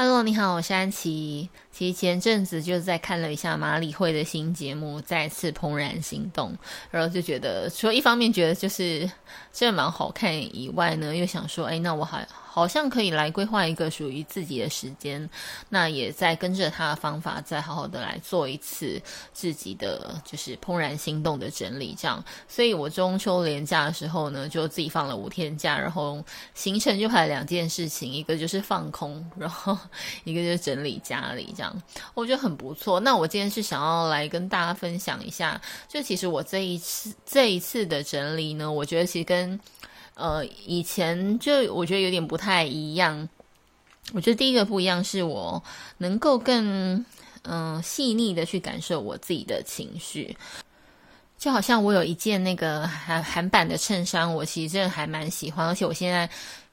Hello，你好，我是安琪。其实前阵子就是在看了一下马里会的新节目《再次怦然心动》，然后就觉得，除了一方面觉得就是真的蛮好看以外呢，又想说，哎，那我还好像可以来规划一个属于自己的时间，那也再跟着他的方法，再好好的来做一次自己的就是怦然心动的整理，这样。所以我中秋连假的时候呢，就自己放了五天假，然后行程就排了两件事情，一个就是放空，然后一个就是整理家里，这样我觉得很不错。那我今天是想要来跟大家分享一下，就其实我这一次这一次的整理呢，我觉得其实跟呃以前就我觉得有点不太一样。我觉得第一个不一样是我能够更嗯、细腻的去感受我自己的情绪，就好像我有一件那个韩韩版的衬衫，我其实真的还蛮喜欢，而且我现在。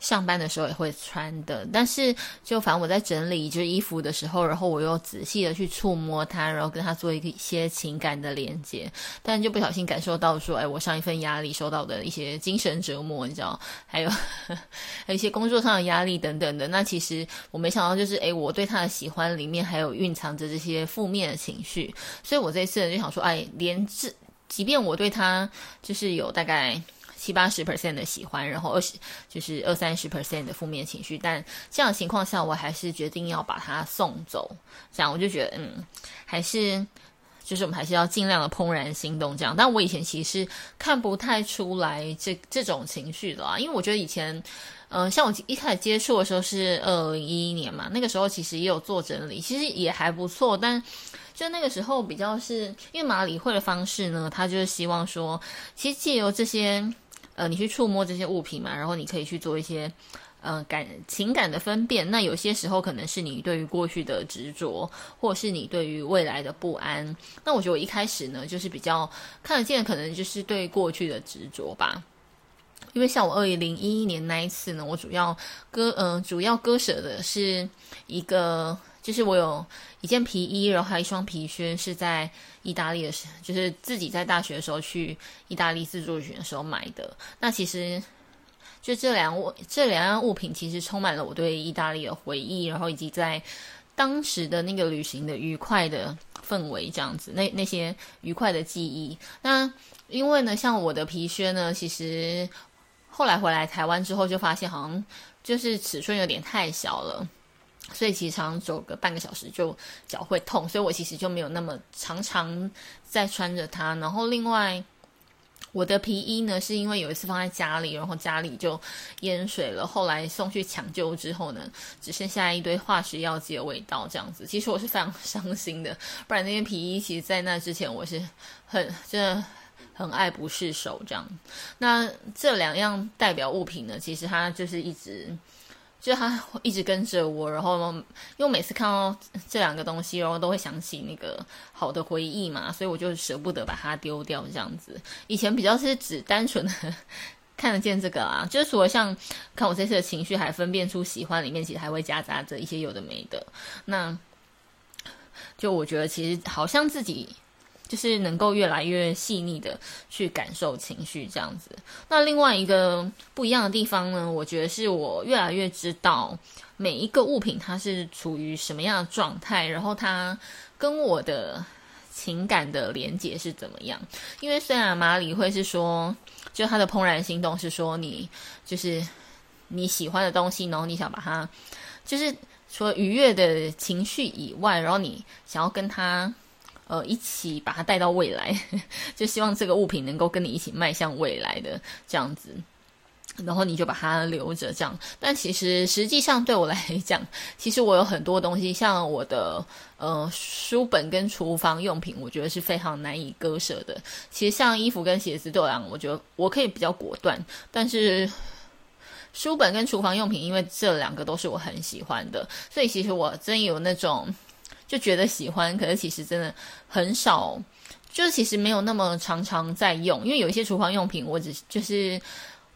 上班的时候也会穿的，但是就反正我在整理就是衣服的时候，然后我又仔细的去触摸它，然后跟它做一些情感的连接，但就不小心感受到说，哎，我上一份压力受到的一些精神折磨，你知道，还有 还有一些工作上的压力等等的。那其实我没想到，就是哎，我对他的喜欢里面还有蕴藏着这些负面的情绪，所以我这次就想说，哎，连这，即便我对他就是有大概。七八十 percent 的喜欢，然后二十就是二三十 percent 的负面情绪，但这样情况下，我还是决定要把它送走。这样我就觉得，嗯，还是就是我们还是要尽量的怦然心动这样。但我以前其实看不太出来这这种情绪的啊，因为我觉得以前，嗯、呃，像我一开始接触的时候是二零一一年嘛，那个时候其实也有做整理，其实也还不错，但就那个时候比较是因为马理会的方式呢，他就是希望说，其实借由这些。呃，你去触摸这些物品嘛，然后你可以去做一些，呃，感情感的分辨。那有些时候可能是你对于过去的执着，或是你对于未来的不安。那我觉得我一开始呢，就是比较看得见，可能就是对过去的执着吧。因为像我二零一一年那一次呢，我主要割，呃，主要割舍的是一个。就是我有一件皮衣，然后还有一双皮靴，是在意大利的时，就是自己在大学的时候去意大利自助旅行的时候买的。那其实就这两物这两样物品，其实充满了我对意大利的回忆，然后以及在当时的那个旅行的愉快的氛围，这样子，那那些愉快的记忆。那因为呢，像我的皮靴呢，其实后来回来台湾之后，就发现好像就是尺寸有点太小了。所以其实常常走个半个小时就脚会痛，所以我其实就没有那么常常在穿着它。然后另外我的皮衣呢，是因为有一次放在家里，然后家里就淹水了，后来送去抢救之后呢，只剩下一堆化学药剂的味道这样子。其实我是非常伤心的，不然那件皮衣其实在那之前我是很真的很爱不释手这样。那这两样代表物品呢，其实它就是一直。就他一直跟着我，然后因为我每次看到这两个东西，然后都会想起那个好的回忆嘛，所以我就舍不得把它丢掉这样子。以前比较是只单纯的看得见这个啊，就是除了像看我这次的情绪，还分辨出喜欢里面其实还会夹杂着一些有的没的。那就我觉得其实好像自己。就是能够越来越细腻的去感受情绪这样子。那另外一个不一样的地方呢，我觉得是我越来越知道每一个物品它是处于什么样的状态，然后它跟我的情感的连接是怎么样。因为虽然马里会是说，就他的怦然心动是说你就是你喜欢的东西，然后你想把它就是除了愉悦的情绪以外，然后你想要跟他。呃，一起把它带到未来，就希望这个物品能够跟你一起迈向未来的这样子，然后你就把它留着这样。但其实实际上对我来讲，其实我有很多东西，像我的呃书本跟厨房用品，我觉得是非常难以割舍的。其实像衣服跟鞋子对我来讲，我觉得我可以比较果断，但是书本跟厨房用品，因为这两个都是我很喜欢的，所以其实我真有那种。就觉得喜欢，可是其实真的很少，就是其实没有那么常常在用，因为有一些厨房用品，我只就是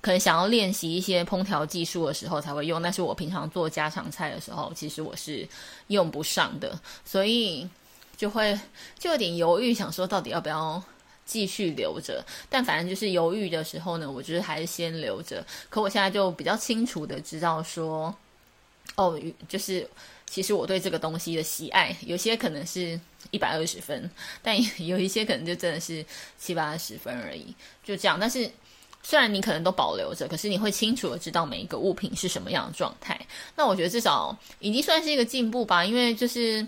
可能想要练习一些烹调技术的时候才会用，但是我平常做家常菜的时候，其实我是用不上的，所以就会就有点犹豫，想说到底要不要继续留着，但反正就是犹豫的时候呢，我觉得还是先留着。可我现在就比较清楚的知道说。哦，就是其实我对这个东西的喜爱，有些可能是一百二十分，但有一些可能就真的是七八十分而已，就这样。但是虽然你可能都保留着，可是你会清楚的知道每一个物品是什么样的状态。那我觉得至少已经算是一个进步吧，因为就是，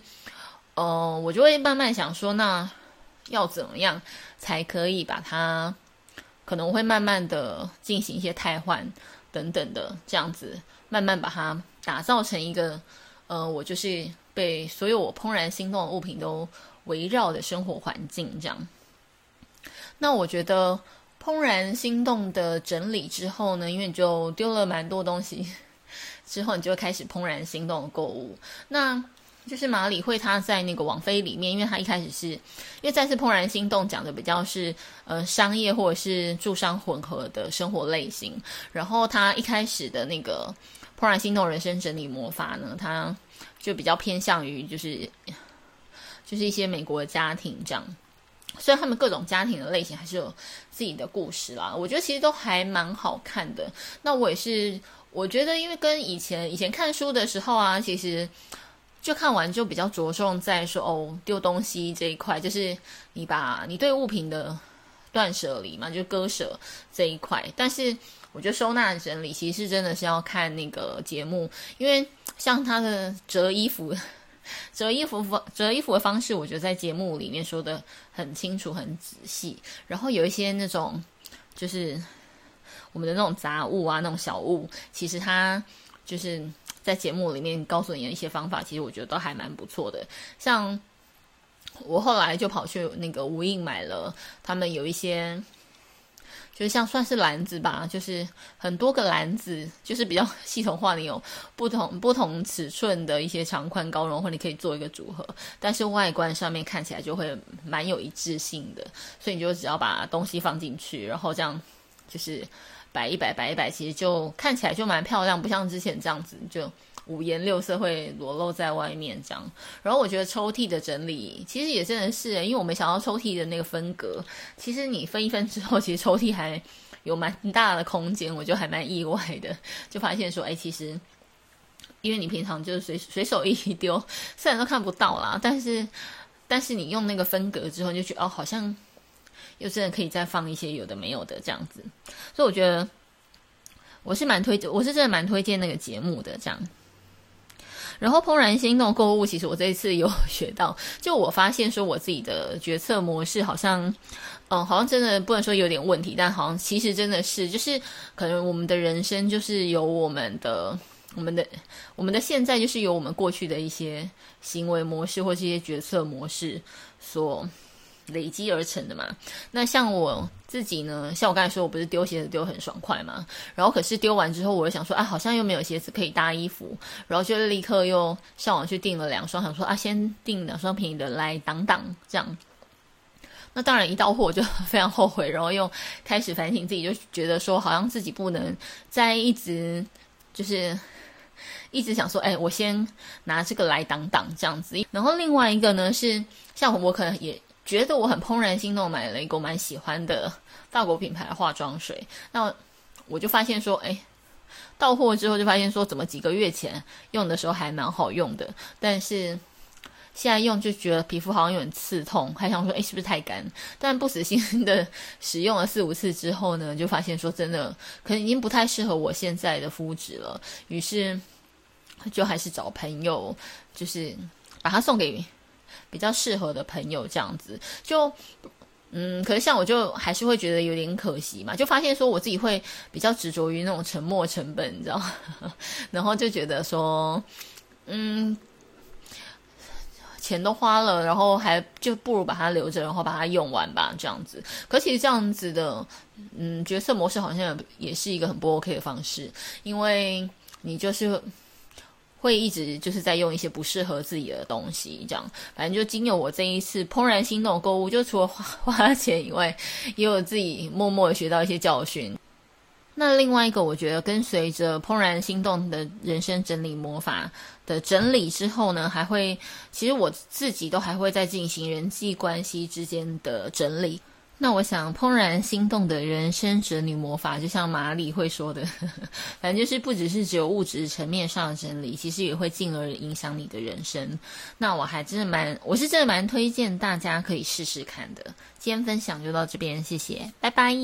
呃，我就会慢慢想说，那要怎么样才可以把它，可能会慢慢的进行一些汰换等等的，这样子慢慢把它。打造成一个，呃，我就是被所有我怦然心动的物品都围绕的生活环境这样。那我觉得怦然心动的整理之后呢，因为你就丢了蛮多东西，之后你就会开始怦然心动的购物。那就是马理会他在那个网飞里面，因为他一开始是因为再次怦然心动讲的比较是呃商业或者是住商混合的生活类型，然后他一开始的那个。怦然心动人生整理魔法呢，它就比较偏向于就是就是一些美国的家庭这样，虽然他们各种家庭的类型还是有自己的故事啦，我觉得其实都还蛮好看的。那我也是，我觉得因为跟以前以前看书的时候啊，其实就看完就比较着重在说哦丢东西这一块，就是你把你对物品的断舍离嘛，就割舍这一块，但是。我觉得收纳整理其实真的是要看那个节目，因为像他的折衣服、折衣服方、折衣服的方式，我觉得在节目里面说的很清楚、很仔细。然后有一些那种就是我们的那种杂物啊、那种小物，其实他就是在节目里面告诉你的一些方法，其实我觉得都还蛮不错的。像我后来就跑去那个无印买了，他们有一些。就像算是篮子吧，就是很多个篮子，就是比较 系统化的，有不同不同尺寸的一些长宽高，然后你可以做一个组合，但是外观上面看起来就会蛮有一致性的，所以你就只要把东西放进去，然后这样就是摆一摆摆一摆，其实就看起来就蛮漂亮，不像之前这样子就。五颜六色会裸露在外面，这样。然后我觉得抽屉的整理其实也真的是，因为我没想到抽屉的那个分隔，其实你分一分之后，其实抽屉还有蛮大的空间，我就还蛮意外的，就发现说，哎，其实因为你平常就是随 随手一丢，虽然都看不到啦，但是但是你用那个分隔之后，就觉得哦，好像又真的可以再放一些有的没有的这样子，所以我觉得我是蛮推，我是真的蛮推荐那个节目的这样。然后怦然心动购物，其实我这一次有学到，就我发现说我自己的决策模式好像，嗯，好像真的不能说有点问题，但好像其实真的是，就是可能我们的人生就是由我们的、我们的、我们的现在就是由我们过去的一些行为模式或是一些决策模式所。累积而成的嘛，那像我自己呢，像我刚才说，我不是丢鞋子丢很爽快嘛，然后可是丢完之后，我就想说，啊，好像又没有鞋子可以搭衣服，然后就立刻又上网去订了两双，想说啊，先订两双便宜的来挡挡这样。那当然一到货我就非常后悔，然后又开始反省自己，就觉得说，好像自己不能再一直就是一直想说，哎，我先拿这个来挡挡这样子。然后另外一个呢是，像我可能也。觉得我很怦然心动，买了一个我蛮喜欢的法国品牌的化妆水。那我就发现说，哎，到货之后就发现说，怎么几个月前用的时候还蛮好用的，但是现在用就觉得皮肤好像有点刺痛，还想说，哎，是不是太干？但不死心的使用了四五次之后呢，就发现说，真的可能已经不太适合我现在的肤质了。于是就还是找朋友，就是把它送给。比较适合的朋友这样子，就嗯，可是像我就还是会觉得有点可惜嘛，就发现说我自己会比较执着于那种沉没成本，你知道？然后就觉得说，嗯，钱都花了，然后还就不如把它留着，然后把它用完吧，这样子。可其实这样子的，嗯，决策模式好像也是一个很不 OK 的方式，因为你就是。会一直就是在用一些不适合自己的东西，这样，反正就经由我这一次怦然心动购物，就除了花 花钱以外，也有自己默默的学到一些教训。那另外一个，我觉得跟随着怦然心动的人生整理魔法的整理之后呢，还会，其实我自己都还会再进行人际关系之间的整理。那我想，怦然心动的人生哲理魔法，就像马里会说的，反正就是不只是只有物质层面上的真理，其实也会进而影响你的人生。那我还真的蛮，我是真的蛮推荐大家可以试试看的。今天分享就到这边，谢谢，拜拜。